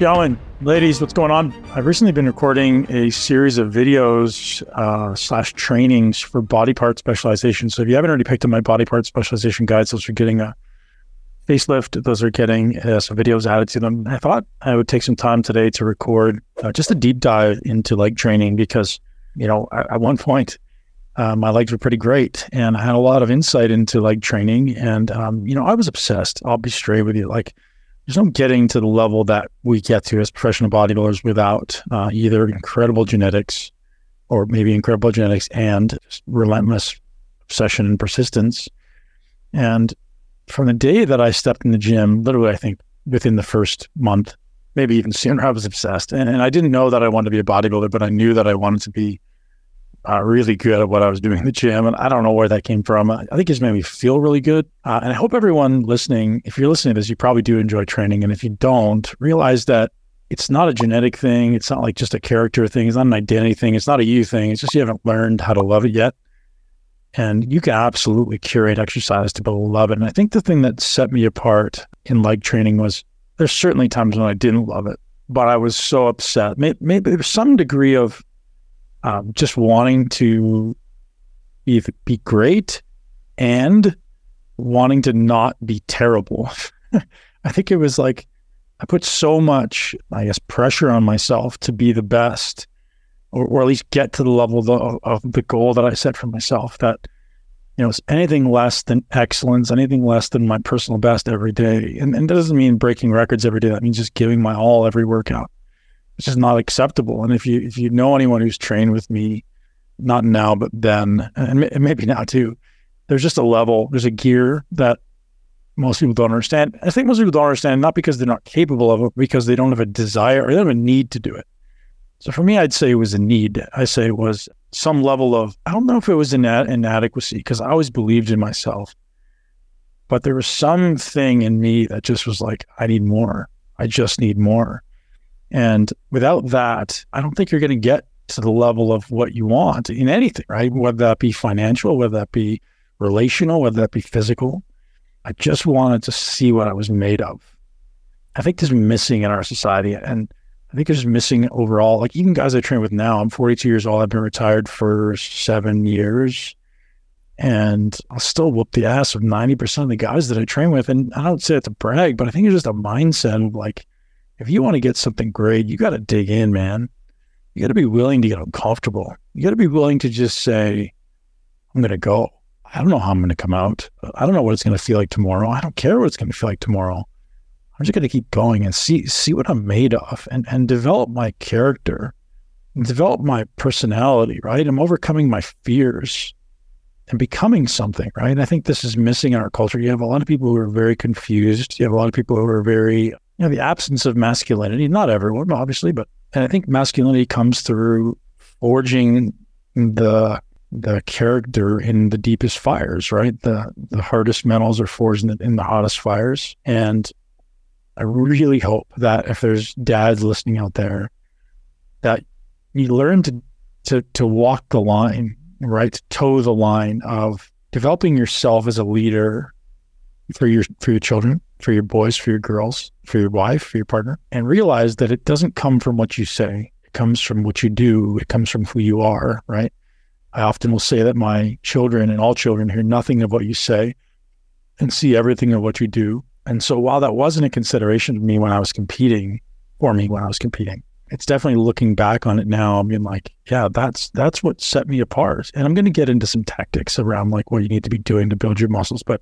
going? Ladies, what's going on? I've recently been recording a series of videos uh, slash trainings for body part specialization. So if you haven't already picked up my body part specialization guides, those are getting a facelift. Those are getting uh, some videos added to them. I thought I would take some time today to record uh, just a deep dive into leg training because, you know, at, at one point, uh, my legs were pretty great and I had a lot of insight into leg training. And, um, you know, I was obsessed. I'll be straight with you. Like, there's no getting to the level that we get to as professional bodybuilders without uh, either incredible genetics or maybe incredible genetics and relentless obsession and persistence. And from the day that I stepped in the gym, literally, I think within the first month, maybe even sooner, I was obsessed. And, and I didn't know that I wanted to be a bodybuilder, but I knew that I wanted to be uh, really good at what I was doing in the gym. And I don't know where that came from. I think it's made me feel really good. Uh, and I hope everyone listening, if you're listening to this, you probably do enjoy training. And if you don't, realize that it's not a genetic thing. It's not like just a character thing. It's not an identity thing. It's not a you thing. It's just you haven't learned how to love it yet. And you can absolutely curate exercise to be love it. And I think the thing that set me apart in leg training was there's certainly times when I didn't love it, but I was so upset. Maybe, maybe there's some degree of um, just wanting to be, be great and wanting to not be terrible. I think it was like I put so much, I guess, pressure on myself to be the best, or, or at least get to the level of the, of the goal that I set for myself. That you know, anything less than excellence, anything less than my personal best every day, and, and that doesn't mean breaking records every day. That means just giving my all every workout it's just not acceptable. And if you if you know anyone who's trained with me, not now but then, and maybe now too, there's just a level, there's a gear that most people don't understand. I think most people don't understand not because they're not capable of it, because they don't have a desire or they don't have a need to do it. So for me, I'd say it was a need. I say it was some level of I don't know if it was an inadequacy because I always believed in myself, but there was something in me that just was like, I need more. I just need more. And without that, I don't think you're going to get to the level of what you want in anything, right? Whether that be financial, whether that be relational, whether that be physical. I just wanted to see what I was made of. I think this is missing in our society. And I think it's missing overall. Like even guys I train with now, I'm 42 years old. I've been retired for seven years. And I'll still whoop the ass of 90% of the guys that I train with. And I don't say it to brag, but I think it's just a mindset of like, if you want to get something great, you got to dig in, man. You got to be willing to get uncomfortable. You got to be willing to just say, I'm going to go. I don't know how I'm going to come out. I don't know what it's going to feel like tomorrow. I don't care what it's going to feel like tomorrow. I'm just going to keep going and see see what I'm made of and and develop my character and develop my personality, right? I'm overcoming my fears and becoming something, right? I think this is missing in our culture. You have a lot of people who are very confused. You have a lot of people who are very you know, the absence of masculinity, not everyone, obviously, but and I think masculinity comes through forging the the character in the deepest fires, right? The the hardest metals are forged in the, in the hottest fires. And I really hope that if there's dads listening out there, that you learn to to to walk the line, right? To toe the line of developing yourself as a leader for your for your children, for your boys, for your girls, for your wife, for your partner, and realize that it doesn't come from what you say. It comes from what you do. It comes from who you are, right? I often will say that my children and all children hear nothing of what you say and see everything of what you do. And so while that wasn't a consideration to me when I was competing, for me when I was competing, it's definitely looking back on it now. I mean, like, yeah, that's that's what set me apart. And I'm going to get into some tactics around like what you need to be doing to build your muscles. But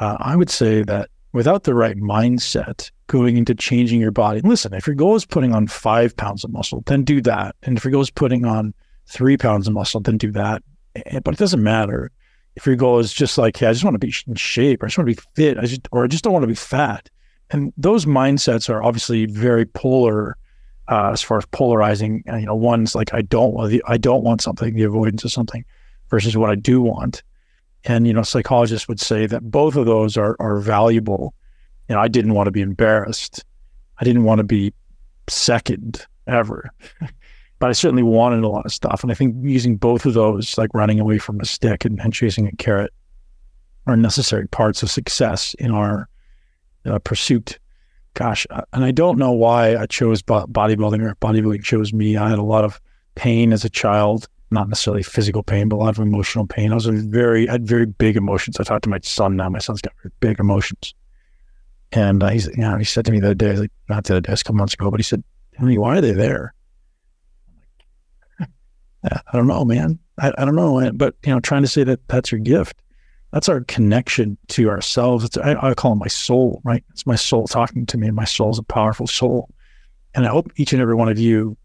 uh, I would say that without the right mindset going into changing your body, listen, if your goal is putting on five pounds of muscle, then do that. And if your goal is putting on three pounds of muscle, then do that. Eh, but it doesn't matter if your goal is just like, hey, I just want to be in shape, or I just want to be fit, I just, or I just don't want to be fat. And those mindsets are obviously very polar uh, as far as polarizing. You know, one's like I don't I don't want something, the avoidance of something, versus what I do want. And, you know, psychologists would say that both of those are, are valuable. You know, I didn't want to be embarrassed. I didn't want to be second ever. but I certainly wanted a lot of stuff. And I think using both of those, like running away from a stick and, and chasing a carrot, are necessary parts of success in our uh, pursuit gosh, and I don't know why I chose bodybuilding or bodybuilding chose me. I had a lot of pain as a child, not necessarily physical pain, but a lot of emotional pain. I was very, I had very big emotions. I talked to my son now. My son's got big emotions. And uh, he's, you know, he said to me the other day, like, not the other day, a couple months ago, but he said, Tony, why are they there? I don't know, man. I, I don't know. But, you know, trying to say that that's your gift that's our connection to ourselves. It's, I, I call it my soul, right? It's my soul talking to me, and my soul is a powerful soul. And I hope each and every one of you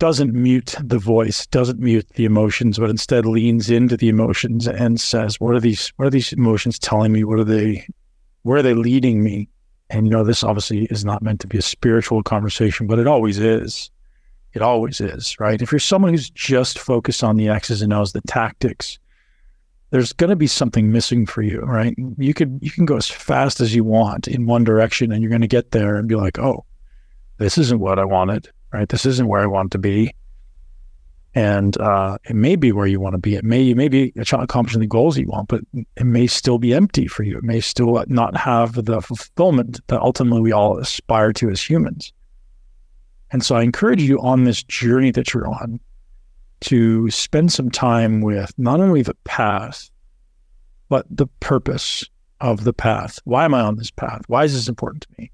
doesn't mute the voice, doesn't mute the emotions, but instead leans into the emotions and says, "What are these? What are these emotions telling me? What are they? Where are they leading me?" And you know, this obviously is not meant to be a spiritual conversation, but it always is. It always is, right? If you're someone who's just focused on the X's and O's, the tactics, there's going to be something missing for you, right? You could you can go as fast as you want in one direction, and you're going to get there and be like, oh, this isn't what I wanted, right? This isn't where I want to be, and uh, it may be where you want to be. It may you may be accomplishing the goals you want, but it may still be empty for you. It may still not have the fulfillment that ultimately we all aspire to as humans. And so I encourage you on this journey that you're on to spend some time with not only the path, but the purpose of the path. Why am I on this path? Why is this important to me?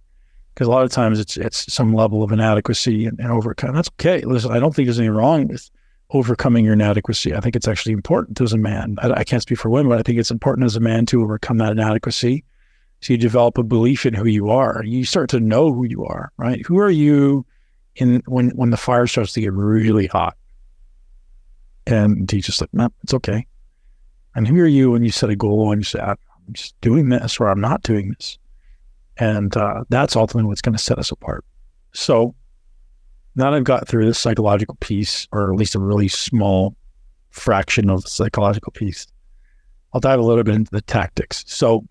Because a lot of times it's it's some level of inadequacy and, and overcome. That's okay. Listen, I don't think there's anything wrong with overcoming your inadequacy. I think it's actually important as a man. I, I can't speak for women, but I think it's important as a man to overcome that inadequacy. So you develop a belief in who you are. You start to know who you are, right? Who are you in when when the fire starts to get really hot? And he's just like, no, it's okay. And who are you when you set a goal and you say, I'm just doing this or I'm not doing this? And uh, that's ultimately what's going to set us apart. So now that I've got through this psychological piece, or at least a really small fraction of the psychological piece, I'll dive a little bit into the tactics. So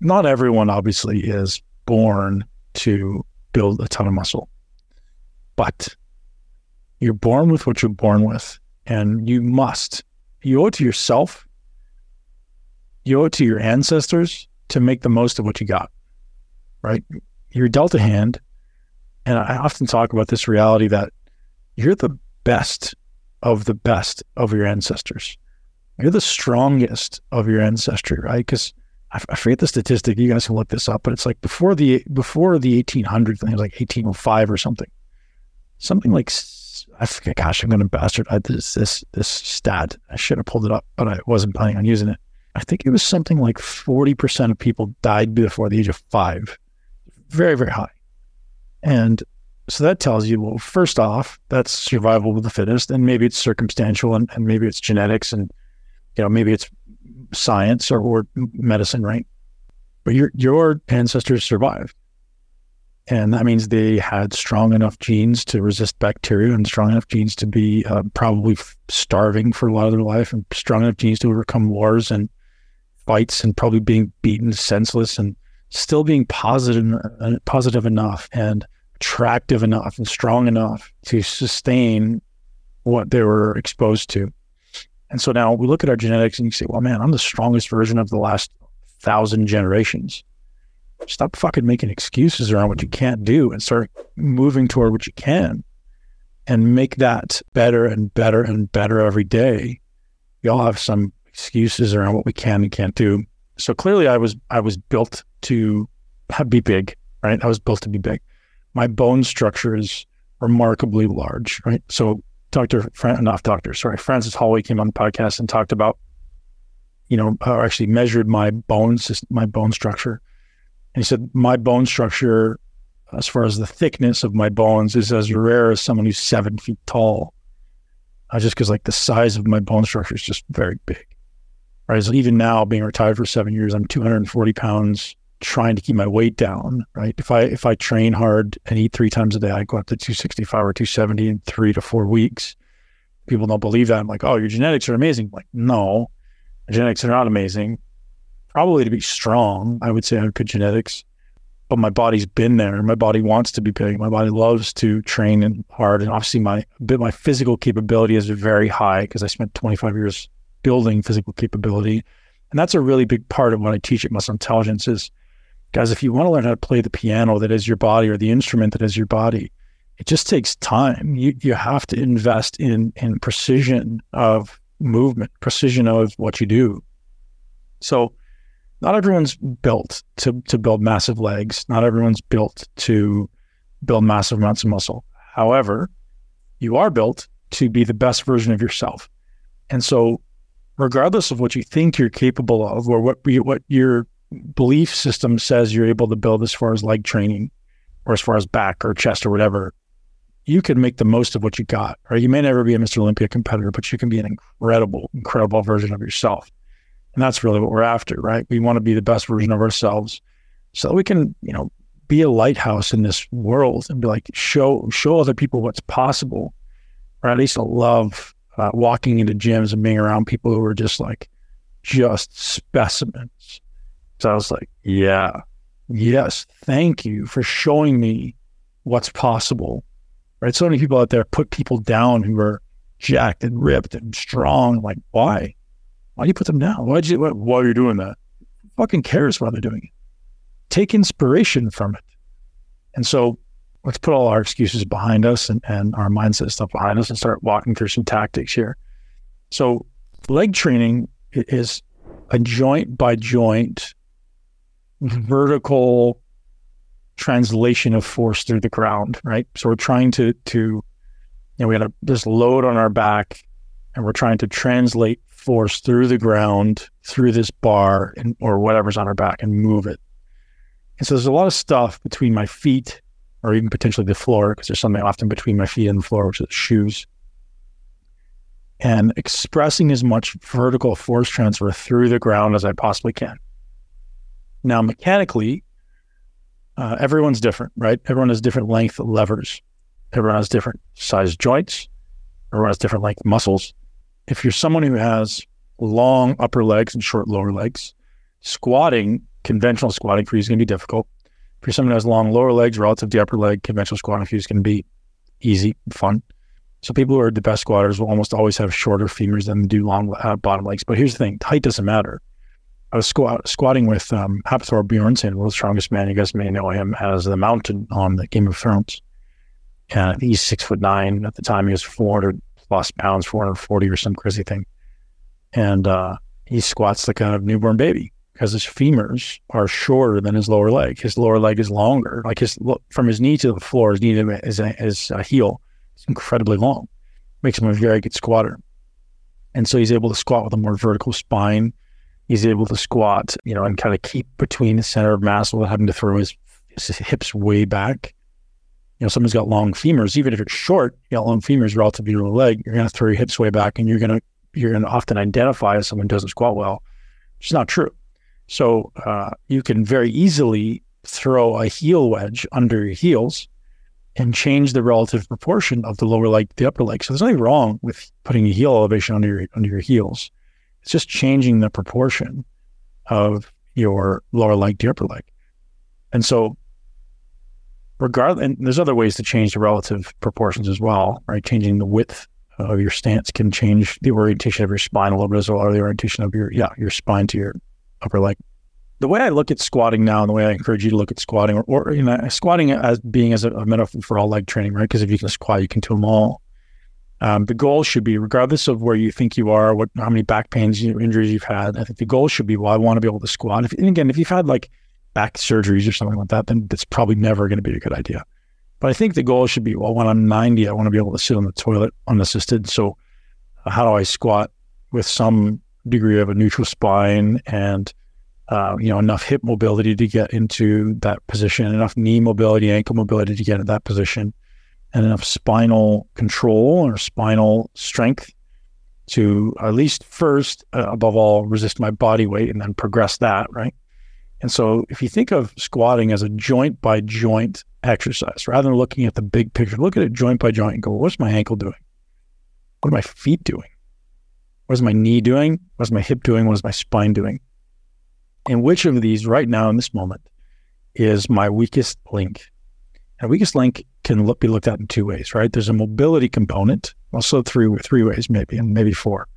not everyone obviously is born to build a ton of muscle, but you're born with what you're born with, and you must. You owe it to yourself. You owe it to your ancestors to make the most of what you got. Right? You're dealt a hand, and I often talk about this reality that you're the best of the best of your ancestors. You're the strongest of your ancestry, right? Because I, I forget the statistic. You guys can look this up, but it's like before the before the 1800s, I think it was like 1805 or something. Something like I forget, gosh, I'm going to bastardize this, this, this stat. I should have pulled it up, but I wasn't planning on using it. I think it was something like 40% of people died before the age of five. Very, very high. And so that tells you, well, first off, that's survival of the fittest, and maybe it's circumstantial and, and maybe it's genetics and, you know, maybe it's science or, or medicine, right? But your, your ancestors survived. And that means they had strong enough genes to resist bacteria and strong enough genes to be uh, probably starving for a lot of their life and strong enough genes to overcome wars and fights and probably being beaten senseless and still being positive, uh, enough and attractive enough and strong enough to sustain what they were exposed to. And so now we look at our genetics and you say, well, man, I'm the strongest version of the last thousand generations stop fucking making excuses around what you can't do and start moving toward what you can and make that better and better and better every day. We all have some excuses around what we can and can't do. So clearly I was I was built to be big, right? I was built to be big. My bone structure is remarkably large, right? So Dr. Fran- doctor, sorry, Francis Holloway came on the podcast and talked about, you know, or actually measured my bones, my bone structure and he said, My bone structure, as far as the thickness of my bones, is as rare as someone who's seven feet tall. Uh, just because, like, the size of my bone structure is just very big. Right. So even now, being retired for seven years, I'm 240 pounds, trying to keep my weight down. Right. If I if I train hard and eat three times a day, I go up to 265 or 270 in three to four weeks. People don't believe that. I'm like, oh, your genetics are amazing. I'm like, no, genetics are not amazing probably to be strong. I would say I have good genetics, but my body's been there. My body wants to be big. My body loves to train and hard. And obviously my, my physical capability is very high because I spent 25 years building physical capability. And that's a really big part of what I teach at Muscle Intelligence is Guys, if you want to learn how to play the piano that is your body or the instrument that is your body, it just takes time. You you have to invest in in precision of movement, precision of what you do. So not everyone's built to to build massive legs. Not everyone's built to build massive amounts of muscle. However, you are built to be the best version of yourself. And so regardless of what you think you're capable of or what what your belief system says you're able to build as far as leg training or as far as back or chest or whatever, you can make the most of what you got. Or you may never be a Mr. Olympia competitor, but you can be an incredible, incredible version of yourself. And that's really what we're after, right? We want to be the best version of ourselves so we can, you know, be a lighthouse in this world and be like, show, show other people what's possible. Or at least love uh, walking into gyms and being around people who are just like, just specimens. So I was like, yeah, yes, thank you for showing me what's possible. Right. So many people out there put people down who are jacked and ripped and strong. Like, why? Why do you put them down? Why'd you, why, why are you doing that? Who fucking cares why they're doing it. Take inspiration from it. And so let's put all our excuses behind us and, and our mindset stuff behind us and start walking through some tactics here. So leg training is a joint by joint vertical translation of force through the ground, right? So we're trying to to you know, we got this load on our back and we're trying to translate force through the ground, through this bar and, or whatever's on our back and move it. And so there's a lot of stuff between my feet or even potentially the floor, because there's something often between my feet and the floor, which is shoes. And expressing as much vertical force transfer through the ground as I possibly can. Now, mechanically, uh, everyone's different, right? Everyone has different length levers. Everyone has different size joints. Everyone has different length muscles if you're someone who has long upper legs and short lower legs, squatting, conventional squatting for you is going to be difficult. You're someone who has long lower legs relative to the upper leg, conventional squatting for you is going to be easy, fun. So people who are the best squatters will almost always have shorter femurs than do long uh, bottom legs. But here's the thing: height doesn't matter. I was squat, squatting with um, Hafthor Bjornsson, the strongest man. You guys may know him as the Mountain on the Game of Thrones. And he's six foot nine at the time. He was 400 plus pounds, 440 or some crazy thing. And uh, he squats like a newborn baby because his femurs are shorter than his lower leg. His lower leg is longer. Like his from his knee to the floor, his knee to his, his uh, heel is incredibly long. Makes him a very good squatter. And so he's able to squat with a more vertical spine. He's able to squat, you know, and kind of keep between the center of mass without having to throw his, his hips way back you know, someone's got long femurs, even if it's short, you got long femurs relative to your leg, you're to throw your hips way back and you're to, you're to often identify as someone who doesn't squat well. It's not true. So uh, you can very easily throw a heel wedge under your heels and change the relative proportion of the lower leg to the upper leg. So there's nothing wrong with putting a heel elevation under your under your heels. It's just changing the proportion of your lower leg to upper leg. And so regardless, and there's other ways to change the relative proportions as well, right? Changing the width of your stance can change the orientation of your spine a little bit as well, or the orientation of your yeah your spine to your upper leg. The way I look at squatting now, and the way I encourage you to look at squatting, or, or you know, squatting as being as a, a metaphor for all leg training, right? Because if you can squat, you can do them all. Um, the goal should be, regardless of where you think you are, what how many back pains, injuries you've had. I think the goal should be, well, I want to be able to squat. If, and again, if you've had like back surgeries or something like that, then that's probably never going to be a good idea. But I think the goal should be, well, when I'm 90, I want to be able to sit on the toilet unassisted. So uh, how do I squat with some degree of a neutral spine and uh, you know enough hip mobility to get into that position, enough knee mobility, ankle mobility to get in that position, and enough spinal control or spinal strength to at least first, uh, above all, resist my body weight and then progress that right. And so if you think of squatting as a joint by joint exercise, rather than looking at the big picture, look at it joint by joint and go, what's my ankle doing? What are my feet doing? What is my knee doing? What is my hip doing? What is my spine doing? And which of these right now in this moment is my weakest link? And weakest link can look, be looked at in two ways, right? There's a mobility component, also three three ways maybe, and maybe four.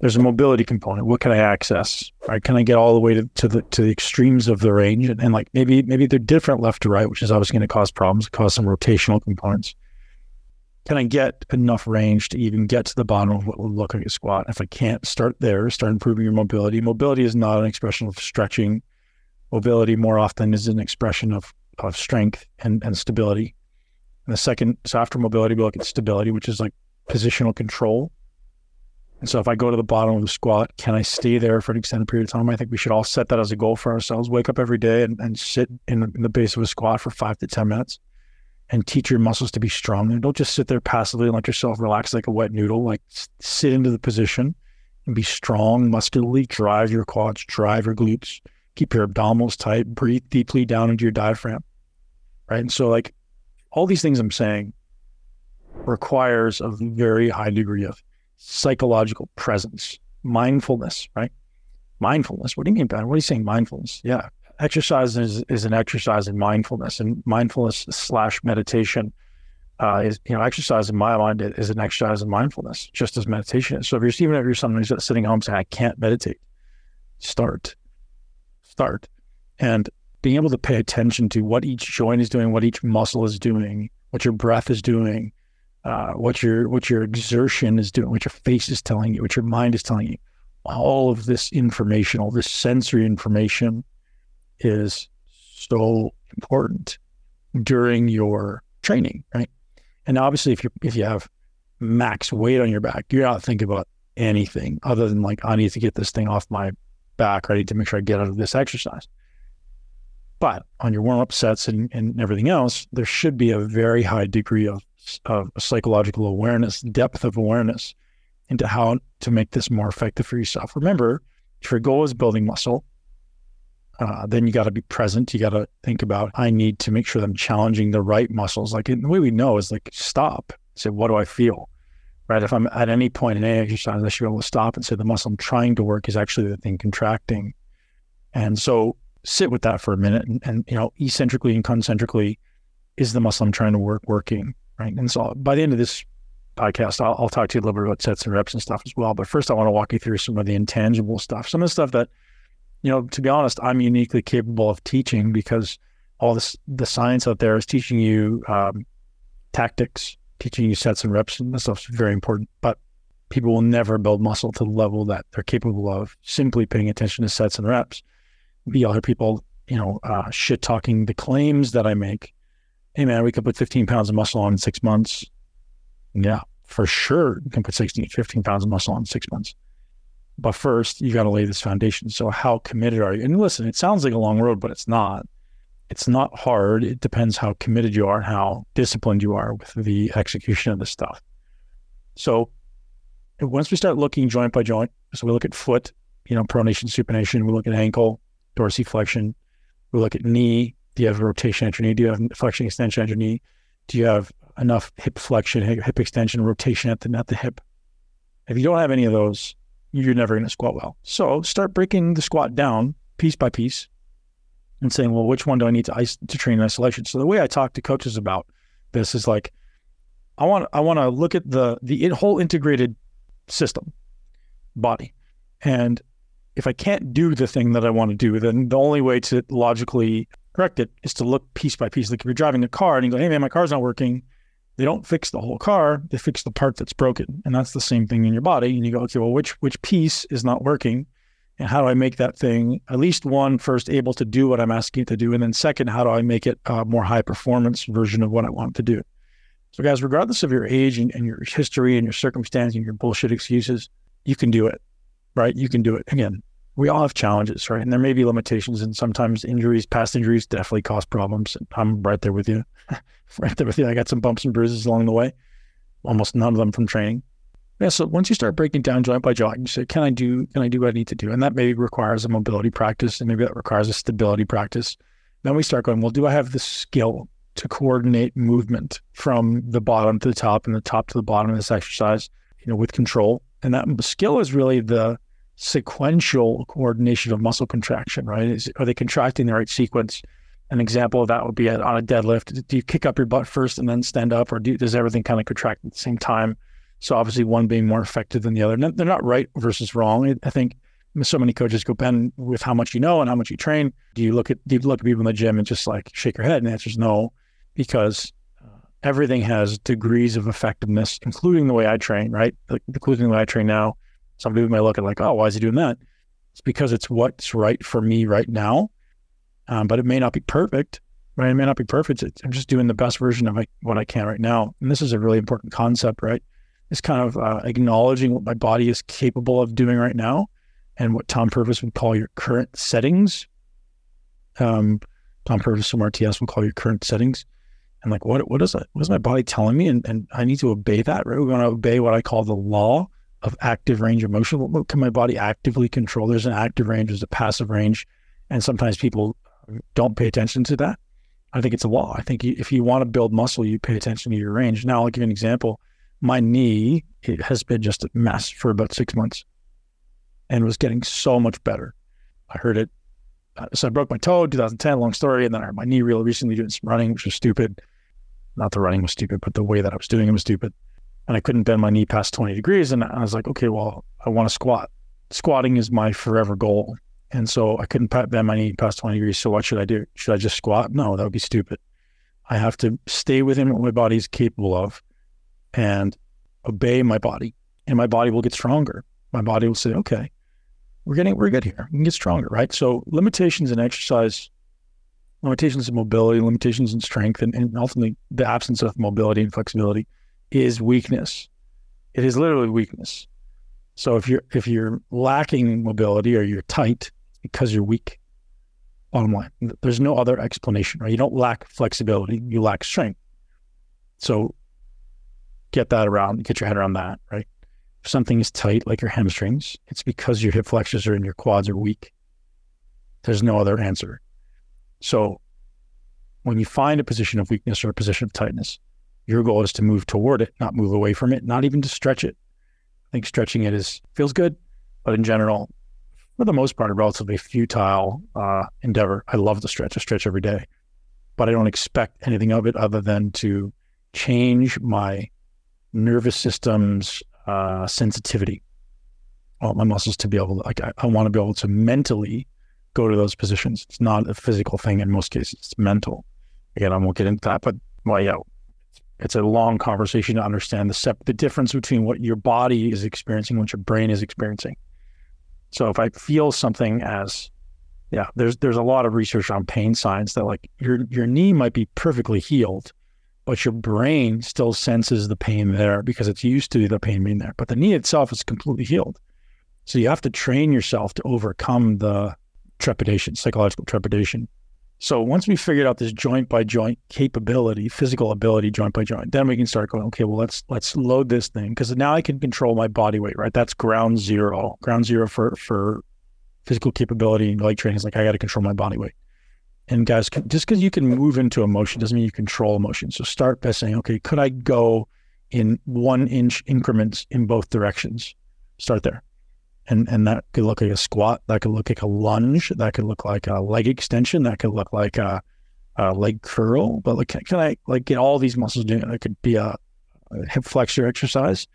there's a mobility component. What can I access? Right? Can I get all the way to, to the to the extremes of the range? And, and like maybe maybe they're different left to right, which is obviously going to cause problems, cause some rotational components. Can I get enough range to even get to the bottom of what would look like a squat? If I can't, start there, start improving your mobility. Mobility is not an expression of stretching. Mobility more often is an expression of, of strength and, and stability. And the second, so after mobility, we look at stability, which is like positional control and so if I go to the bottom of the squat, can I stay there for an extended period of time? I think we should all set that as a goal for ourselves. Wake up every day and, and sit in the, in the base of a squat for five to 10 minutes and teach your muscles to be strong. And don't just sit there passively and let yourself relax like a wet noodle. Like sit into the position and be strong muscularly, drive your quads, drive your glutes, keep your abdominals tight, breathe deeply down into your diaphragm. Right. And so like all these things I'm saying requires a very high degree of psychological presence, mindfulness, right? Mindfulness. What do you mean by What are you saying? Mindfulness. Yeah. Exercise is, is an exercise in mindfulness and mindfulness slash meditation uh, is, you know, exercise in my mind is an exercise in mindfulness, just as meditation is. So if you're even if you're someone who's sitting home saying, I can't meditate, start, start. And being able to pay attention to what each joint is doing, what each muscle is doing, what your breath is doing, uh, what your what your exertion is doing, what your face is telling you, what your mind is telling you. All of this information, all this sensory information, is so important during your training, right? And obviously, if you if you have max weight on your back, you're not thinking about anything other than like I need to get this thing off my back, ready to make sure I get out of this exercise. But on your warm up sets and, and everything else, there should be a very high degree of of psychological awareness, depth of awareness into how to make this more effective for yourself. Remember, if your goal is building muscle, uh, then you got to be present. You got to think about, I need to make sure that I'm challenging the right muscles. Like in the way we know is like stop, say, what do I feel? Right. If I'm at any point in any exercise, I should be able to stop and say the muscle I'm trying to work is actually the thing contracting. And so sit with that for a minute and, and you know, eccentrically and concentrically, is the muscle I'm trying to work working? right? And so by the end of this podcast, I'll, I'll, talk to you a little bit about sets and reps and stuff as well. But first, I want to walk you through some of the intangible stuff, some of the stuff that, you know, to be honest, I'm uniquely capable of teaching because all this the science out there is teaching you um, tactics, teaching you sets and reps, and that stuff's very important. But people will never build muscle to the level that they're capable of simply paying attention to sets and reps. Be other people, you know, uh, shit talking the claims that I make hey man, we could put 15 pounds of muscle on in six months. Yeah, for sure. You can put 16, 15 pounds of muscle on in six months. But first, you got to lay this foundation. So, how committed are you? And listen, it sounds like a long road, but it's not. It's not hard. It depends how committed you are, and how disciplined you are with the execution of this stuff. So, once we start looking joint by joint, so we look at foot, you know, pronation, supination, we look at ankle, dorsiflexion, we look at knee, do you have a rotation at your knee? Do you have flexion extension at your knee? Do you have enough hip flexion, hip extension, rotation at the at the hip? If you don't have any of those, you're never going to squat well. So start breaking the squat down piece by piece and saying, well, which one do I need to ice to train in isolation? So the way I talk to coaches about this is like, I want I want to look at the the whole integrated system, body, and if I can't do the thing that I want to do, then the only way to logically correct it is to look piece by piece. Like if you're driving a car and you go, hey man, my car's not working, they don't fix the whole car, they fix the part that's broken. And that's the same thing in your body. And you go, okay, well, which which piece is not working? And how do I make that thing at least one first able to do what I'm asking it to do? And then second, how do I make it a more high performance version of what I want it to do? So guys, regardless of your age and, and your history and your circumstance and your bullshit excuses, you can do it, right? You can do it. Again, we all have challenges, right? And there may be limitations, and sometimes injuries, past injuries, definitely cause problems. I'm right there with you, right there with you. I got some bumps and bruises along the way, almost none of them from training. Yeah. So once you start breaking down joint by joint, you say, "Can I do? Can I do what I need to do?" And that maybe requires a mobility practice, and maybe that requires a stability practice. Then we start going, "Well, do I have the skill to coordinate movement from the bottom to the top and the top to the bottom of this exercise, you know, with control?" And that skill is really the sequential coordination of muscle contraction, right? Is, are they contracting the right sequence? An example of that would be on a deadlift. Do you kick up your butt first and then stand up, or do, does everything kind of contract at the same time? So obviously, one being more effective than the other. They're not right versus wrong. I think so many coaches go, Ben, with how much you know and how much you train, do you look at do you look at people in the gym and just like shake your head? And the answer is no, because uh, everything has degrees of effectiveness, including the way I train, right? Like, including the way I train now. Some people may look at like, oh, why is he doing that? It's because it's what's right for me right now, um, but it may not be perfect. Right? It may not be perfect. It's, I'm just doing the best version of what I can right now, and this is a really important concept, right? It's kind of uh, acknowledging what my body is capable of doing right now and what Tom Purvis would call your current settings. Um, Tom Purvis from RTS would call your current settings. And like, what what is that? What is my body telling me? And, and I need to obey that, right? We want to obey what I call the law of active range of motion. What can my body actively control? There's an active range, there's a passive range. And sometimes people don't pay attention to that. I think it's a law. I think if you want to build muscle, you pay attention to your range. Now, I'll give you an example. My knee it has been just a mess for about six months and was getting so much better. I heard it. Uh, so I broke my toe 2010, long story. And then I hurt my knee real recently doing some running, which was stupid. Not the running was stupid, but the way that I was doing it was stupid. And I couldn't bend my knee past 20 degrees. And I was like, okay, well, I want to squat. Squatting is my forever goal. And so I couldn't bend my knee past 20 degrees. So what should I do? Should I just squat? No, that would be stupid. I have to stay within what my body is capable of and obey my body, and my body will get stronger. My body will say, okay, we're getting we're good here. We can get stronger, right? So limitations in exercise, limitations in mobility, limitations in strength, and, and ultimately the absence of mobility and flexibility is weakness. It is literally weakness. So if you're if you're lacking mobility or you're tight because you're weak, bottom line, there's no other explanation, right? You don't lack flexibility, you lack strength. So get that around, get your head around that, right? If something is tight, like your hamstrings, it's because your hip flexors are and your quads are weak. There's no other answer. So when you find a position of weakness or a position of tightness, your goal is to move toward it, not move away from it, not even to stretch it. I think stretching it is feels good, but in general, for the most part, a relatively futile uh, endeavor. I love to stretch. I stretch every day, but I don't expect anything of it other than to change my nervous system's uh, sensitivity. I want my muscles to be able to, like, I, I want to be able to mentally go to those positions. It's not a physical thing in most cases, it's mental. Again, I won't get into that, but well, yeah, it's a long conversation to understand the sep- the difference between what your body is experiencing, what your brain is experiencing. So if I feel something as yeah, there's there's a lot of research on pain science that like your your knee might be perfectly healed, but your brain still senses the pain there because it's used to the pain being there. But the knee itself is completely healed. So you have to train yourself to overcome the trepidation, psychological trepidation. So once we figured out this joint by joint capability, physical ability, joint by joint, then we can start going, okay, well let's let's load this thing because now I can control my body weight, right? That's ground zero. Ground zero for for physical capability and leg training is like I got to control my body weight. And guys, just because you can move into emotion doesn't mean you control emotion. So start by saying, okay, could I go in one inch increments in both directions? Start there. And and that could look like a squat, that could look like a lunge, that could look like a leg extension, that could look like a, a leg curl. But like, can, I like get all these muscles doing? It could be a, a hip flexor exercise,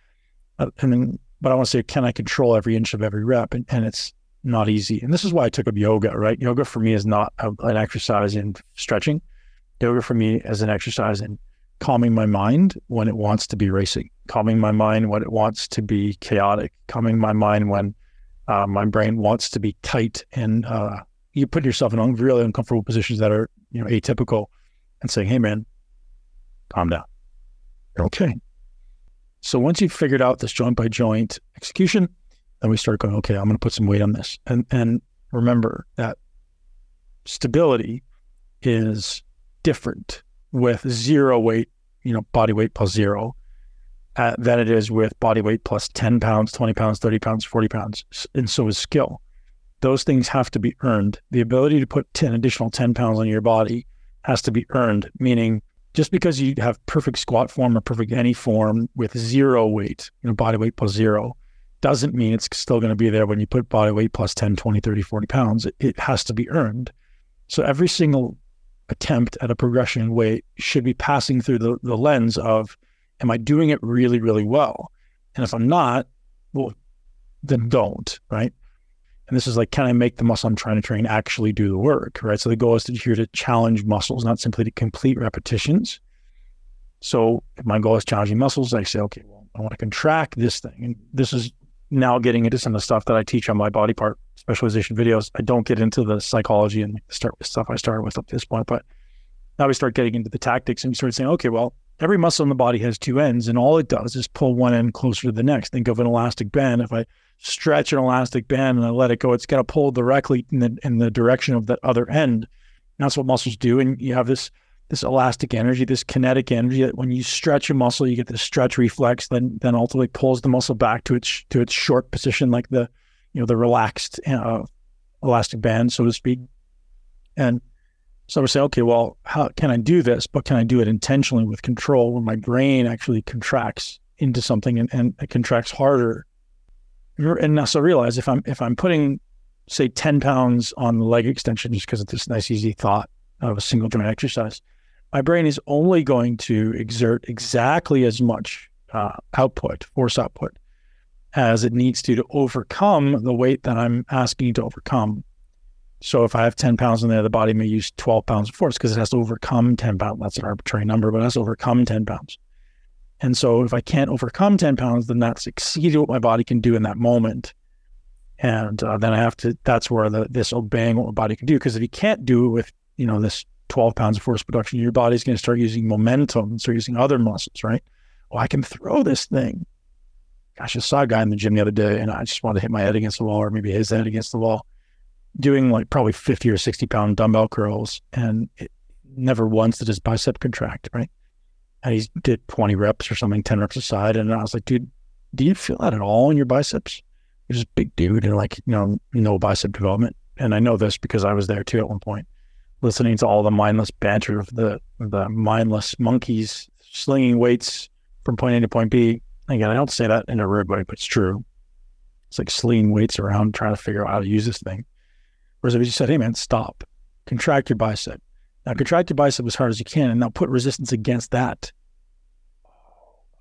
uh, and then, but I want to say, can I control every inch of every rep? And, and it's not easy. And this is why I took up yoga, right? Yoga for me is not a, an exercise in stretching. Yoga for me is an exercise in calming my mind when it wants to be racing, calming my mind when it wants to be chaotic, calming my mind when uh, my brain wants to be tight and uh, you put yourself in really uncomfortable positions that are you know atypical and saying, "Hey, man, calm down. Okay." So once you've figured out this joint by joint execution, then we start going, okay, I'm going to put some weight on this. And, and remember that stability is different with zero weight, you know, body weight plus zero uh, than it is with body weight plus 10 pounds, 20 pounds, 30 pounds, 40 pounds. And so is skill. Those things have to be earned. The ability to put 10 additional 10 pounds on your body has to be earned, meaning just because you have perfect squat form or perfect any form with zero weight, you know, body weight plus zero, doesn't mean it's still going to be there when you put body weight plus 10, 20, 30, 40 pounds. It, it has to be earned. So every single attempt at a progression weight should be passing through the, the lens of, am I doing it really, really well? And if I'm not, well, then don't, right? And this is like, can I make the muscle I'm trying to train actually do the work, right? So the goal is to here to challenge muscles, not simply to complete repetitions. So if my goal is challenging muscles, I say, okay, well, I want to contract this thing. And this is now getting into some of the stuff that I teach on my body part specialization videos. I don't get into the psychology and start with stuff I started with up to this point, but now we start getting into the tactics and we start saying, okay, well, every muscle in the body has two ends, and all it does is pull one end closer to the next. Think of an elastic band. If I stretch an elastic band and I let it go, it's going to pull directly in the in the direction of that other end. And that's what muscles do. And you have this this elastic energy, this kinetic energy that when you stretch a muscle, you get this stretch reflex, then then ultimately pulls the muscle back to its to its short position, like the you know the relaxed uh, elastic band, so to speak. And so I would say, okay, well, how can I do this? But can I do it intentionally with control when my brain actually contracts into something and, and it contracts harder? And now, so realize if I'm if I'm putting say 10 pounds on the leg extension just because it's this nice easy thought of a single joint exercise, my brain is only going to exert exactly as much uh, output, force output, as it needs to to overcome the weight that I'm asking you to overcome. So if I have 10 pounds in there, the body may use 12 pounds of force because it has to overcome 10 pounds. That's an arbitrary number, but it has to overcome 10 pounds. And so if I can't overcome 10 pounds, then that's exceeded what my body can do in that moment. And uh, then I have to, that's where the, this obeying what my body can do. Because if you can't do it with, you know, this 12 pounds of force production, your body's going to start using momentum and start using other muscles, right? Well, I can throw this thing. Gosh, I saw a guy in the gym the other day and I just wanted to hit my head against the wall or maybe his head against the wall doing like probably 50 or 60 pound dumbbell curls and it never once did his bicep contract, right? And he did 20 reps or something, 10 reps aside. And I was like, dude, do you feel that at all in your biceps? You're just a big dude and like, you know, no bicep development. And I know this because I was there too at one point, listening to all the mindless banter of the the mindless monkeys slinging weights from point A to point B. Again, I don't say that in a rude way, but it's true. It's like slinging weights around trying to figure out how to use this thing. Whereas if you said, hey man, stop, contract your bicep. Now contract your bicep as hard as you can and now put resistance against that.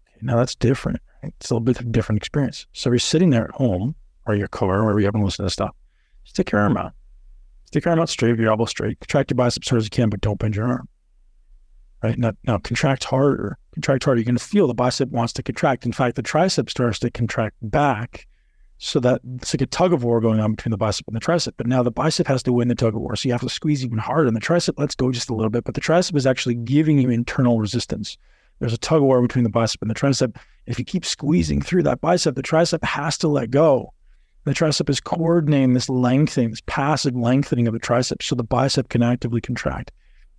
Okay, now that's different. It's a little bit of a different experience. So you're sitting there at home or your car, wherever you haven't listened to stuff, stick your arm out. Stick your arm out straight, your elbow straight. Contract your biceps as hard as you can, but don't bend your arm. Right? Now, now contract harder. Contract harder. You're going to feel the bicep wants to contract. In fact, the tricep starts to contract back so that it's like a tug of war going on between the bicep and the tricep. But now the bicep has to win the tug of war. So you have to squeeze even harder. And the tricep lets go just a little bit, but the tricep is actually giving you internal resistance. There's a tug of war between the bicep and the tricep. If you keep squeezing through that bicep, the tricep has to let go. The tricep is coordinating this lengthening, this passive lengthening of the tricep so the bicep can actively contract.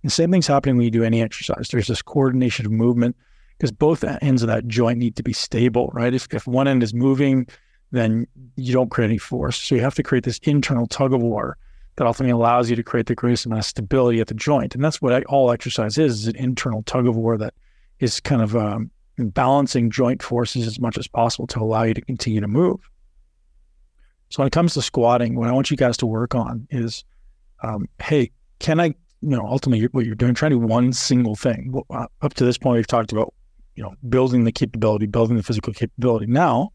The same thing's happening when you do any exercise. There's this coordination of movement because both ends of that joint need to be stable, right? If, if one end is moving, then you don't create any force. So you have to create this internal tug of war that ultimately allows you to create the greatest amount of stability at the joint. And that's what all exercise is, is an internal tug of war that is kind of um, balancing joint forces as much as possible to allow you to continue to move. So when it comes to squatting, what I want you guys to work on is, um, hey, can I, you know, ultimately what you're doing, trying to do one single thing. Uh, up to this point, we've talked about, you know, building the capability, building the physical capability. Now,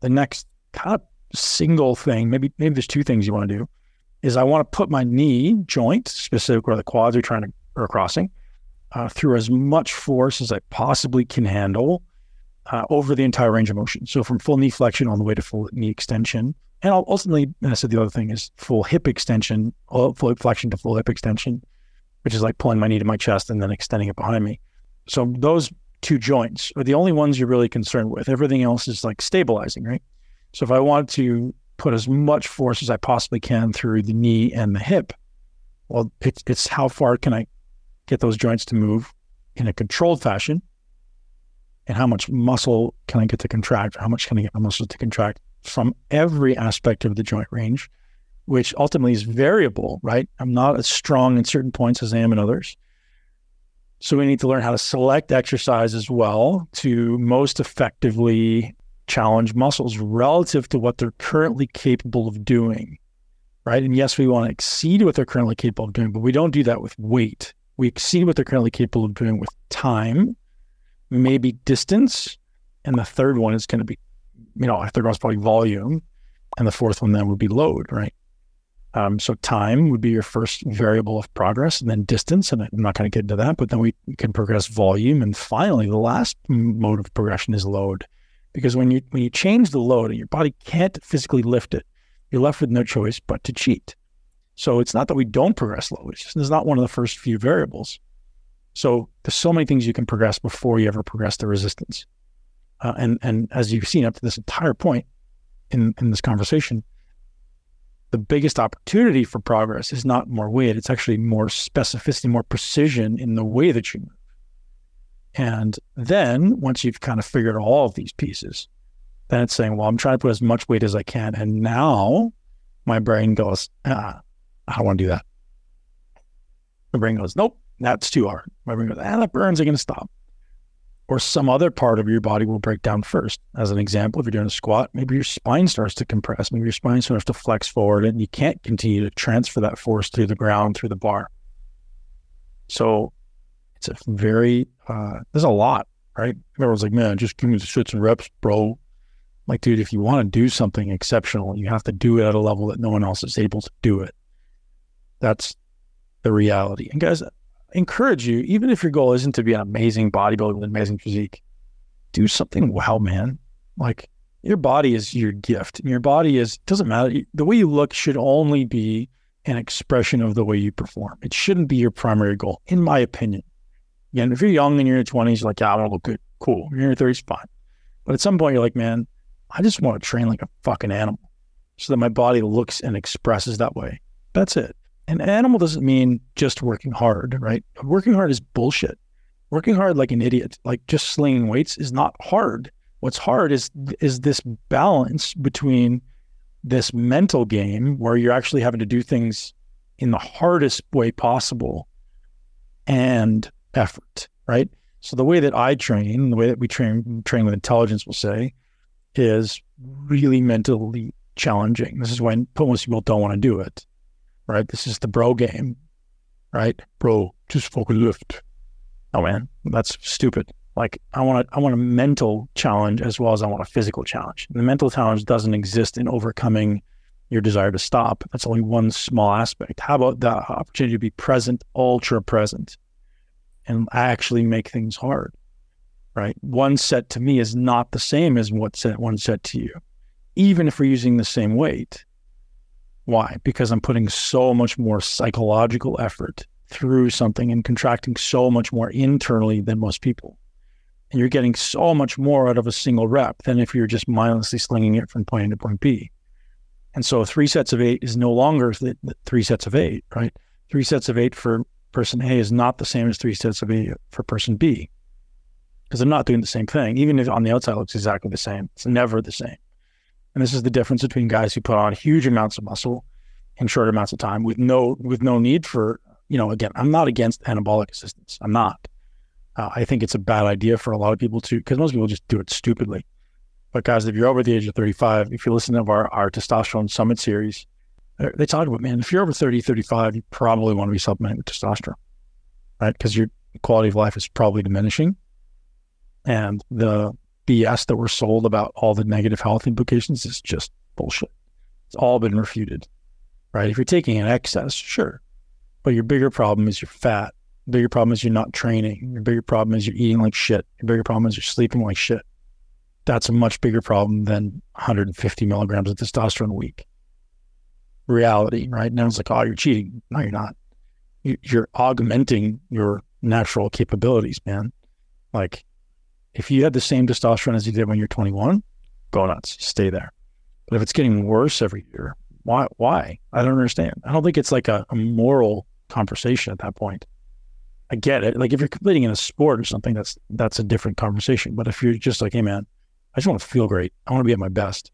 the next kind of single thing, maybe maybe there's two things you want to do, is I want to put my knee joint, specific where the quads are trying to or crossing, uh, through as much force as I possibly can handle uh, over the entire range of motion. So from full knee flexion all the way to full knee extension, and ultimately, and I said the other thing is full hip extension, full flexion to full hip extension, which is like pulling my knee to my chest and then extending it behind me. So those two joints are the only ones you're really concerned with. Everything else is like stabilizing, right? So if I want to put as much force as I possibly can through the knee and the hip, well, it's, it's how far can I get those joints to move in a controlled fashion? And how much muscle can I get to contract? How much can I get my muscles to contract from every aspect of the joint range, which ultimately is variable, right? I'm not as strong in certain points as I am in others. So we need to learn how to select exercise as well to most effectively challenge muscles relative to what they're currently capable of doing. Right. And yes, we want to exceed what they're currently capable of doing, but we don't do that with weight. We exceed what they're currently capable of doing with time, maybe distance. And the third one is going to be you know, third one's probably volume, and the fourth one then would be load, right? Um, so time would be your first variable of progress, and then distance. And I'm not going to get into that, but then we can progress volume, and finally, the last mode of progression is load, because when you when you change the load and your body can't physically lift it, you're left with no choice but to cheat. So it's not that we don't progress load; it's just it's not one of the first few variables. So there's so many things you can progress before you ever progress the resistance. Uh, and and as you've seen up to this entire point in in this conversation, the biggest opportunity for progress is not more weight; it's actually more specificity, more precision in the way that you move. And then once you've kind of figured all of these pieces, then it's saying, well, I'm trying to put as much weight as I can, and now my brain goes, ah, I don't want to do that. My brain goes, nope, that's too hard. My brain goes, ah, that burns are going to stop. Or some other part of your body will break down first. As an example, if you're doing a squat, maybe your spine starts to compress, maybe your spine starts to flex forward, and you can't continue to transfer that force through the ground, through the bar. So it's a very, uh, there's a lot, right? Everyone's like, man, just give me the shits and reps, bro. Like, dude, if you want to do something exceptional, you have to do it at a level that no one else is able to do it. That's the reality. And guys, encourage you, even if your goal isn't to be an amazing bodybuilder with an amazing physique, do something well, man. Like your body is your gift. And your body is doesn't matter. The way you look should only be an expression of the way you perform. It shouldn't be your primary goal, in my opinion. Again, if you're young and you're in your 20s, you're like, yeah, I want to look good. Cool. You're in your 30s, fine. But at some point, you're like, man, I just want to train like a fucking animal so that my body looks and expresses that way. That's it an animal doesn't mean just working hard, right? Working hard is bullshit. Working hard like an idiot, like just slinging weights is not hard. What's hard is is this balance between this mental game where you're actually having to do things in the hardest way possible and effort, right? So the way that I train, the way that we train train with intelligence, we'll say, is really mentally challenging. This is when most people don't want to do it right? This is the bro game, right? Bro, just fucking lift. Oh man, that's stupid. Like I want I want a mental challenge as well as I want a physical challenge. And the mental challenge doesn't exist in overcoming your desire to stop. That's only one small aspect. How about the opportunity to be present, ultra present, and actually make things hard? Right. One set to me is not the same as what set one set to you, even if we're using the same weight. Why? Because I'm putting so much more psychological effort through something and contracting so much more internally than most people. And you're getting so much more out of a single rep than if you're just mindlessly slinging it from point A to point B. And so three sets of eight is no longer th- three sets of eight, right? Three sets of eight for person A is not the same as three sets of eight for person B because I'm not doing the same thing. Even if on the outside it looks exactly the same, it's never the same. And this is the difference between guys who put on huge amounts of muscle in short amounts of time with no with no need for you know again I'm not against anabolic assistance. I'm not. Uh, I think it's a bad idea for a lot of people to because most people just do it stupidly. But guys if you're over the age of 35 if you listen to our, our testosterone summit series uh, they talk about man if you're over 30 35 you probably want to be supplementing with testosterone right? Because your quality of life is probably diminishing. And the BS that we're sold about all the negative health implications is just bullshit. It's all been refuted, right? If you're taking an excess, sure. But your bigger problem is you're fat. Your bigger problem is you're not training. Your bigger problem is you're eating like shit. Your bigger problem is you're sleeping like shit. That's a much bigger problem than 150 milligrams of testosterone a week. Reality, right? Now it's like, oh, you're cheating. No, you're not. You're augmenting your natural capabilities, man. Like if you had the same testosterone as you did when you're 21, go nuts, stay there. But if it's getting worse every year, why? Why? I don't understand. I don't think it's like a, a moral conversation at that point. I get it. Like if you're competing in a sport or something, that's that's a different conversation. But if you're just like, hey man, I just want to feel great. I want to be at my best.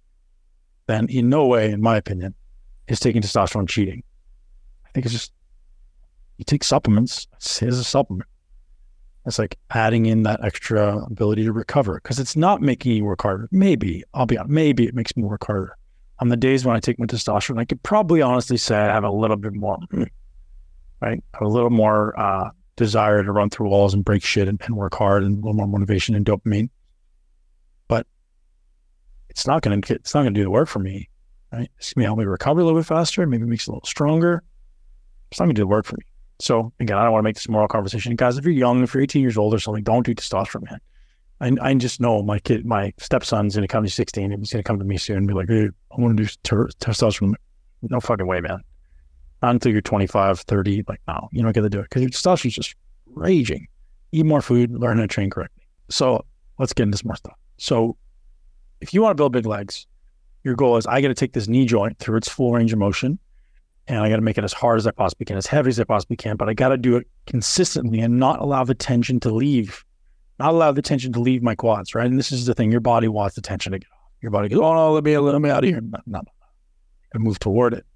Then in no way, in my opinion, is taking testosterone cheating. I think it's just you take supplements. It's a supplement. It's like adding in that extra ability to recover because it's not making you work harder. Maybe, I'll be honest, maybe it makes me work harder. On the days when I take my testosterone, I could probably honestly say I have a little bit more, right? A little more uh, desire to run through walls and break shit and, and work hard and a little more motivation and dopamine. But it's not going to it's not going to do the work for me, right? It's going to help me recover a little bit faster. Maybe it makes it a little stronger. It's not going to do the work for me. So again, I don't want to make this a moral conversation, guys. If you're young, if you're 18 years old or something, don't do testosterone, man. I, I just know my kid, my stepson's going to come to 16 and he's going to come to me soon and be like, hey, I want to do ter- testosterone. No fucking way, man. Not until you're 25, 30. Like, no, you're not going to do it because your testosterone's just raging. Eat more food, learn how to train correctly. So let's get into some more stuff. So if you want to build big legs, your goal is I got to take this knee joint through its full range of motion and I got to make it as hard as I possibly can, as heavy as I possibly can, but I got to do it consistently and not allow the tension to leave, not allow the tension to leave my quads, right? And this is the thing your body wants the tension to get off. Your body goes, oh no, let me, let me out of here. No, no, no. I move toward it.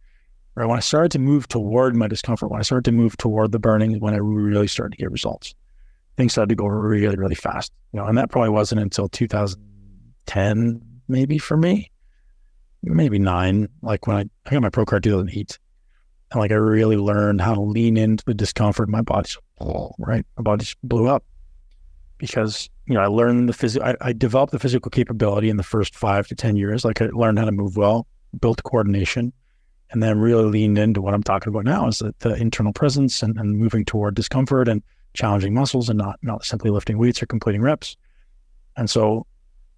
Right. When I started to move toward my discomfort, when I started to move toward the burning, when I really started to get results. Things started to go really, really fast. You know, and that probably wasn't until 2010, maybe for me. Maybe nine. Like when I, I got my pro card 2008 and like I really learned how to lean into the discomfort. My body's right. My body just blew up because you know I learned the physical. I, I, developed the physical capability in the first five to ten years. Like I learned how to move well, built coordination, and then really leaned into what I'm talking about now is the, the internal presence and, and moving toward discomfort and challenging muscles and not not simply lifting weights or completing reps. And so,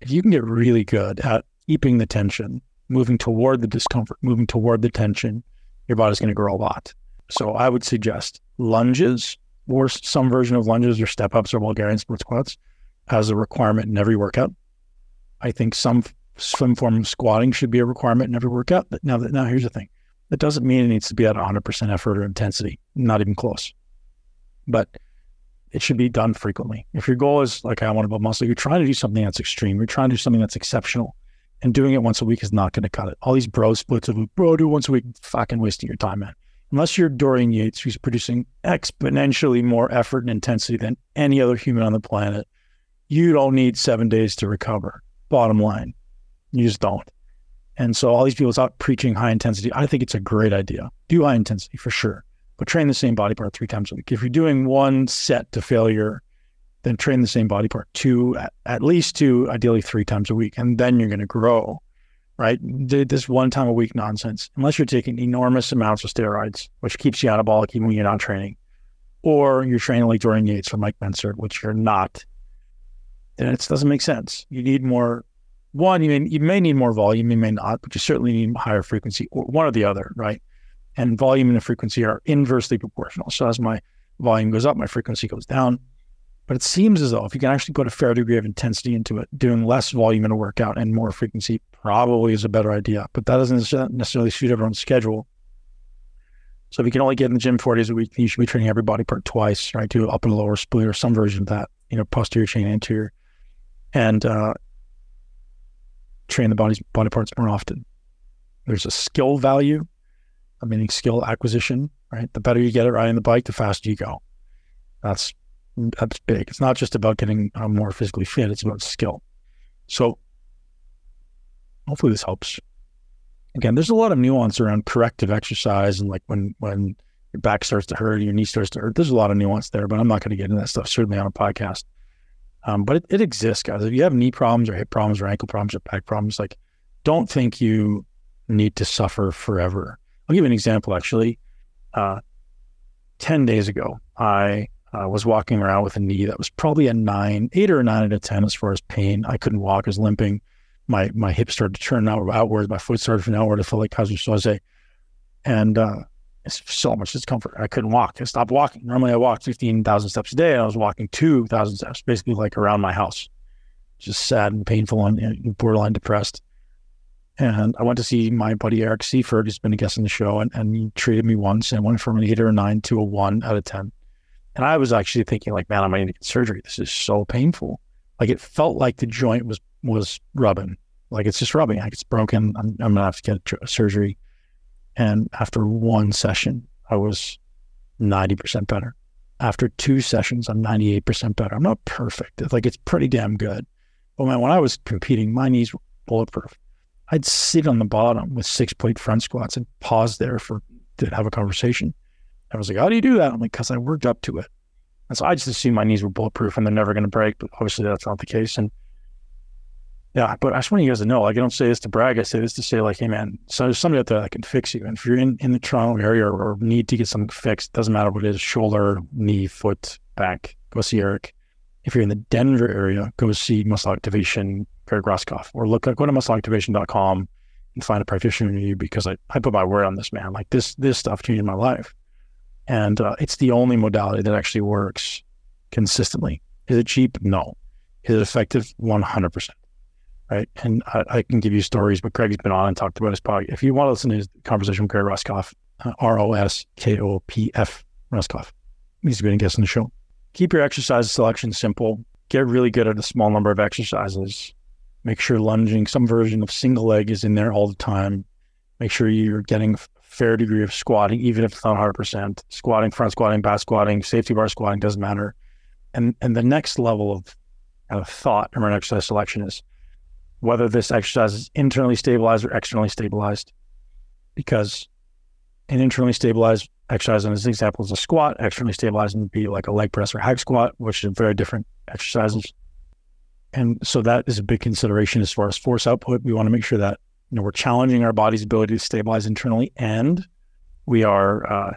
if you can get really good at keeping the tension, moving toward the discomfort, moving toward the tension your body's going to grow a lot. So I would suggest lunges or some version of lunges or step ups or Bulgarian split squats as a requirement in every workout. I think some some form of squatting should be a requirement in every workout. But now that now here's the thing. That doesn't mean it needs to be at 100% effort or intensity, not even close. But it should be done frequently. If your goal is like I want to build muscle, you're trying to do something that's extreme. You're trying to do something that's exceptional and doing it once a week is not going to cut it. All these bro splits of bro do once a week, fucking wasting your time, man. Unless you're Dorian Yates, who's producing exponentially more effort and intensity than any other human on the planet, you don't need seven days to recover. Bottom line, you just don't. And so all these people out preaching high intensity. I think it's a great idea. Do high intensity for sure, but train the same body part three times a week. If you're doing one set to failure then train the same body part two, at, least two, ideally three times a week. And then you're going to grow, right? This one time a week nonsense, unless you're taking enormous amounts of steroids, which keeps you anabolic even when you're not training, or you're training like Dorian Yates or Mike Mentzer, which you're not, then it doesn't make sense. You need more. One, you may, you may need more volume, you may not, but you certainly need higher frequency, or one or the other, right? And volume and frequency are inversely proportional. So as my volume goes up, my frequency goes down but it seems as though if you can actually put a fair degree of intensity into it, doing less volume in a workout and more frequency probably is a better idea. But that doesn't necessarily suit everyone's schedule. So if you can only get in the gym four days a week, you should be training every body part twice, right? Do upper and lower split or some version of that, you know, posterior chain, anterior, and uh, train the body's body parts more often. There's a skill value, I meaning skill acquisition, right? The better you get at riding the bike, the faster you go. That's that's big. It's not just about getting uh, more physically fit; it's about skill. So, hopefully, this helps. Again, there's a lot of nuance around corrective exercise and like when when your back starts to hurt, your knee starts to hurt. There's a lot of nuance there, but I'm not going to get into that stuff certainly on a podcast. Um, but it, it exists, guys. If you have knee problems or hip problems or ankle problems or back problems, like don't think you need to suffer forever. I'll give you an example. Actually, uh, ten days ago, I I was walking around with a knee that was probably a nine, eight or a nine out of 10 as far as pain. I couldn't walk, I was limping. My my hip started to turn out, outward. My foot started to outward. I felt like Keyser Soze. And uh, it's so much discomfort. I couldn't walk. I stopped walking. Normally I walked 15,000 steps a day and I was walking 2,000 steps, basically like around my house. Just sad and painful and borderline depressed. And I went to see my buddy Eric Seaford, who's been a guest on the show, and, and he treated me once and went from an eight or a nine to a one out of 10. And I was actually thinking, like, man, I might need to get surgery. This is so painful. Like it felt like the joint was was rubbing. Like it's just rubbing. Like it's broken. I'm, I'm gonna have to get surgery. And after one session, I was 90% better. After two sessions, I'm 98% better. I'm not perfect. It's like it's pretty damn good. But man, when I was competing, my knees were bulletproof. I'd sit on the bottom with six plate front squats and pause there for to have a conversation. I was like, how do you do that? I'm like, because I worked up to it. And so I just assumed my knees were bulletproof and they're never going to break, but obviously that's not the case. And Yeah, but I just want you guys to know, like, I don't say this to brag. I say this to say, like, hey, man, so there's somebody out there that can fix you. And if you're in, in the Toronto area or, or need to get something fixed, doesn't matter what it is shoulder, knee, foot, back, go see Eric. If you're in the Denver area, go see Muscle Activation, Greg Roskopf, or look, up, go to muscleactivation.com and find a practitioner near you because I, I put my word on this, man. Like, this, this stuff changed my life. And uh, it's the only modality that actually works consistently. Is it cheap? No. Is it effective? 100% right? And I, I, can give you stories, but Craig's been on and talked about his podcast. If you want to listen to his conversation with Greg Roskopf, uh, R O S K O P F, Roskopf, he's been a guest on the show. Keep your exercise selection simple. Get really good at a small number of exercises. Make sure lunging, some version of single leg is in there all the time. Make sure you're getting fair degree of squatting, even if it's not 100%. Squatting, front squatting, back squatting, safety bar squatting doesn't matter. And and the next level of, of thought around exercise selection is whether this exercise is internally stabilized or externally stabilized. Because an internally stabilized exercise, as an example, is a squat, externally stabilized would be like a leg press or hack squat, which are very different exercises. And so that is a big consideration as far as force output. We want to make sure that you know we're challenging our body's ability to stabilize internally, and we are uh,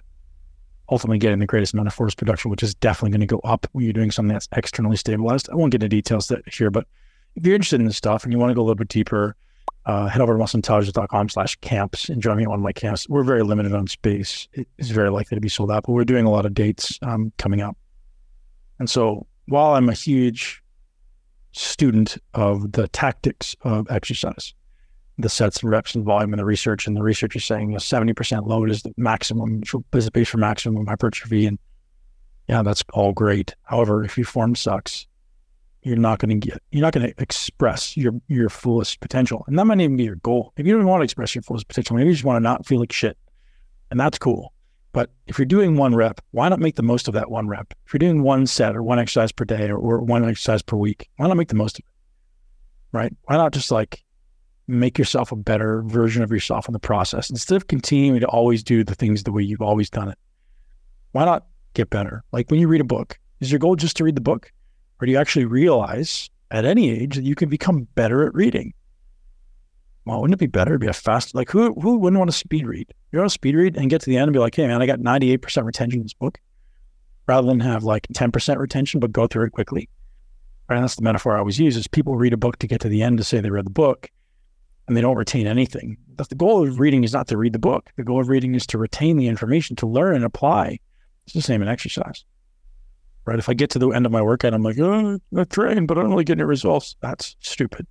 ultimately getting the greatest amount of force production, which is definitely going to go up when you're doing something that's externally stabilized. I won't get into details here, but if you're interested in this stuff and you want to go a little bit deeper, uh, head over to muscleintelligence.com slash camps and join me on one of my camps. We're very limited on space. It is very likely to be sold out, but we're doing a lot of dates um, coming up. And so while I'm a huge student of the tactics of exercise, the sets and reps and volume and the research, and the research is saying a 70% load is the maximum is the base for maximum hypertrophy. And yeah, that's all great. However, if your form sucks, you're not going to get you're not going to express your your fullest potential and that might even be your goal if you don't want to express your fullest potential maybe you just want to not feel like shit and that's cool but if you're doing one rep why not make the most of that one rep if you're doing one set or one exercise per day or, or one exercise per week why not make the most of it right why not just like make yourself a better version of yourself in the process instead of continuing to always do the things the way you've always done it why not get better like when you read a book is your goal just to read the book or do you actually realize at any age that you can become better at reading? Well, wouldn't it be better to be a fast, like who, who wouldn't want to speed read? You want to speed read and get to the end and be like, hey, man, I got 98% retention in this book rather than have like 10% retention, but go through it quickly. And that's the metaphor I always use is people read a book to get to the end to say they read the book and they don't retain anything. But the goal of reading is not to read the book. The goal of reading is to retain the information, to learn and apply. It's the same in exercise right? If I get to the end of my workout, I'm like, oh, I trained, but I don't really get any results. That's stupid,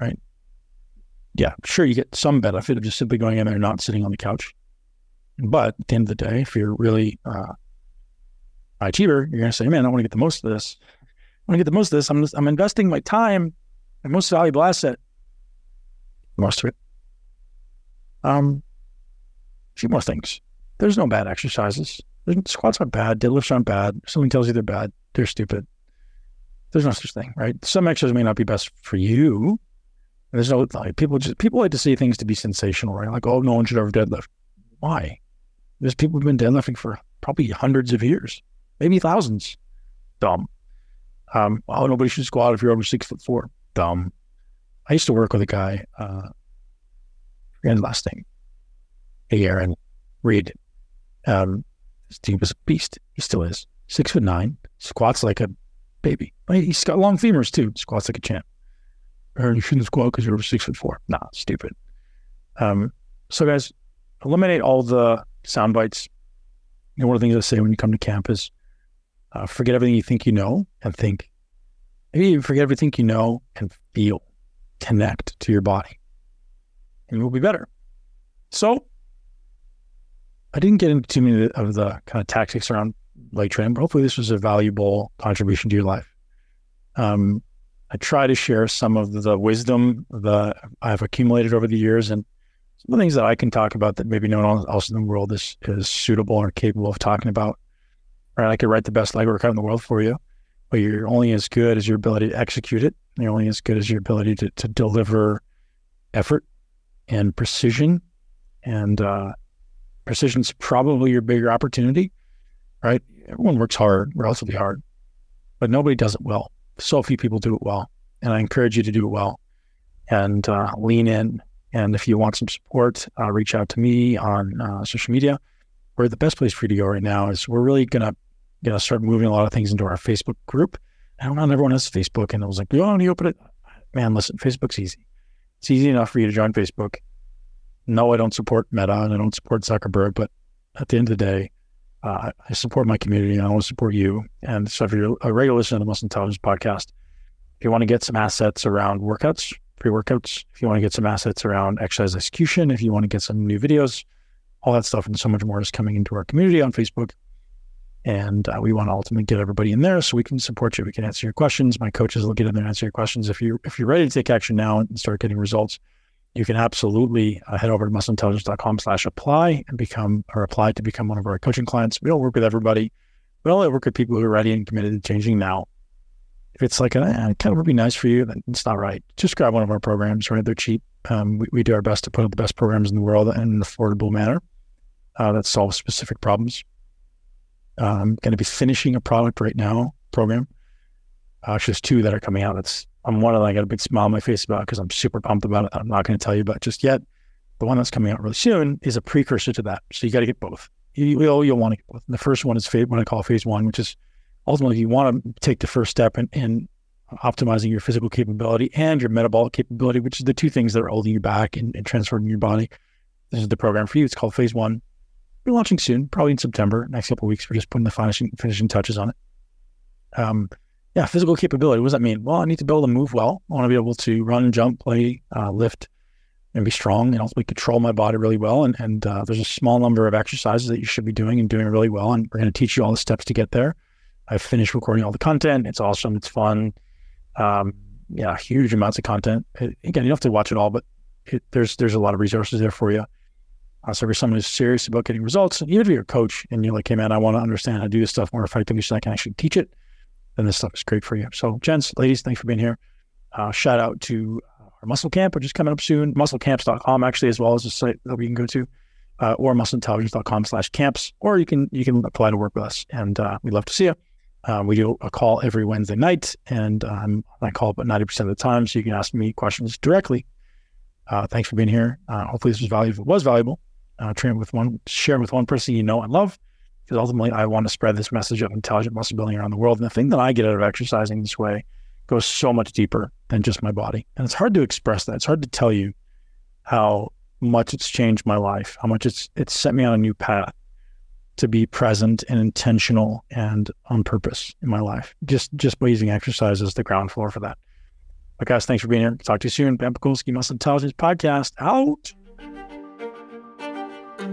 right? Yeah, sure, you get some benefit of just simply going in there and not sitting on the couch. But at the end of the day, if you're really uh, high achiever, you're going to say, man, I want to get the most of this. I want to get the most of this. I'm, just, I'm investing my time, my most valuable asset, most of it. Um, a few more things. There's no bad exercises. Squats aren't bad. Deadlifts aren't bad. If someone tells you they're bad, they're stupid. There's no such thing, right? Some exercises may not be best for you. There's no like people just people like to say things to be sensational, right? Like, oh, no one should ever deadlift. Why? There's people who've been deadlifting for probably hundreds of years, maybe thousands. Dumb. Um, oh, nobody should squat if you're over six foot four. Dumb. I used to work with a guy, uh, his last name. Aaron Reed. Um, he was a beast. He still is. Six foot nine, squats like a baby. He's got long femurs too. Squats like a champ. Or you shouldn't squat because you're over six foot four. Nah, stupid. Um, so guys, eliminate all the sound bites. You know, one of the things I say when you come to camp is uh, forget everything you think you know and think. Maybe even forget everything you know and feel, connect to your body, and you'll be better. So I didn't get into too many of the kind of tactics around leg training, but hopefully this was a valuable contribution to your life. Um, I try to share some of the wisdom that I've accumulated over the years and some of the things that I can talk about that maybe no one else in the world is is suitable or capable of talking about. Right? I could write the best leg workout in the world for you, but you're only as good as your ability to execute it. You're only as good as your ability to, to deliver effort and precision and uh, precision's probably your bigger opportunity, right? Everyone works hard, relatively hard, but nobody does it well. So few people do it well. And I encourage you to do it well. and uh, lean in. And if you want some support, uh, reach out to me on uh, social media. Where the best place for you to go right now is we're really gonna gonna start moving a lot of things into our Facebook group. I don't know, everyone has Facebook, and I was like, "Oh, you open it." Man, listen, Facebook's easy. It's easy enough for you to join Facebook. No, I don't support Meta and I don't support Zuckerberg, but at the end of the day, uh, I support my community and I want to support you. And so if you're a regular listener to the Muscle Intelligence podcast, if you want to get some assets around workouts, pre workouts, if you want to get some assets around exercise execution, if you want to get some new videos, all that stuff and so much more is coming into our community on Facebook. And uh, we want to ultimately get everybody in there so we can support you. We can answer your questions. My coaches will get in there and answer your questions. If you if you're ready to take action now and start getting results, you can absolutely uh, head over to muscleintelligence.com slash apply and become or apply to become one of our coaching clients. We don't work with everybody. We only work with people who are ready and committed to changing now. If it's like, eh, it kind of would be nice for you, then it's not right. Just grab one of our programs, right? They're cheap. Um, we, we do our best to put out the best programs in the world in an affordable manner uh, that solves specific problems. I'm going to be finishing a product right now, program. Uh, there's two that are coming out. That's I'm one of them I got a big smile on my face about because I'm super pumped about it. I'm not going to tell you about just yet. The one that's coming out really soon is a precursor to that. So you got to get both. You, will you'll want to get both. And the first one is phase, what I call phase one, which is ultimately you want to take the first step in, in optimizing your physical capability and your metabolic capability, which is the two things that are holding you back and transforming your body. This is the program for you. It's called phase one. We're launching soon, probably in September. Next couple weeks, we're just putting the finishing finishing touches on it. Um, yeah, physical capability. What does that mean? Well, I need to be able to move well. I want to be able to run, jump, play, uh, lift, and be strong, and ultimately control my body really well. And, and uh, there's a small number of exercises that you should be doing and doing really well. And we're going to teach you all the steps to get there. I've finished recording all the content. It's awesome. It's fun. Um, yeah, huge amounts of content. It, again, you don't have to watch it all, but it, there's there's a lot of resources there for you. Uh, so if you're someone who's serious about getting results, and even if you're a coach and you're like, hey man, I want to understand how to do this stuff more effectively so I can actually teach it, then this stuff is great for you. So gents, ladies, thanks for being here. Uh, shout out to our muscle camp, which is coming up soon, musclecamps.com actually, as well as a site that we can go to, uh, or muscleintelligence.com slash camps, or you can, you can apply to work with us. And uh, we'd love to see you. Uh, we do a call every Wednesday night, and um, I call about 90% of the time, so you can ask me questions directly. Uh, thanks for being here. Uh, hopefully this was valuable. Was valuable uh, train with one, share with one person you know and love, because ultimately I want to spread this message of intelligent muscle building around the world. And the thing that I get out of exercising this way goes so much deeper than just my body. And it's hard to express that. It's hard to tell you how much it's changed my life, how much it's it's set me on a new path to be present and intentional and on purpose in my life. Just just by using exercise as the ground floor for that. But guys, thanks for being here. Talk to you soon. Pakulski, Muscle Intelligence Podcast out.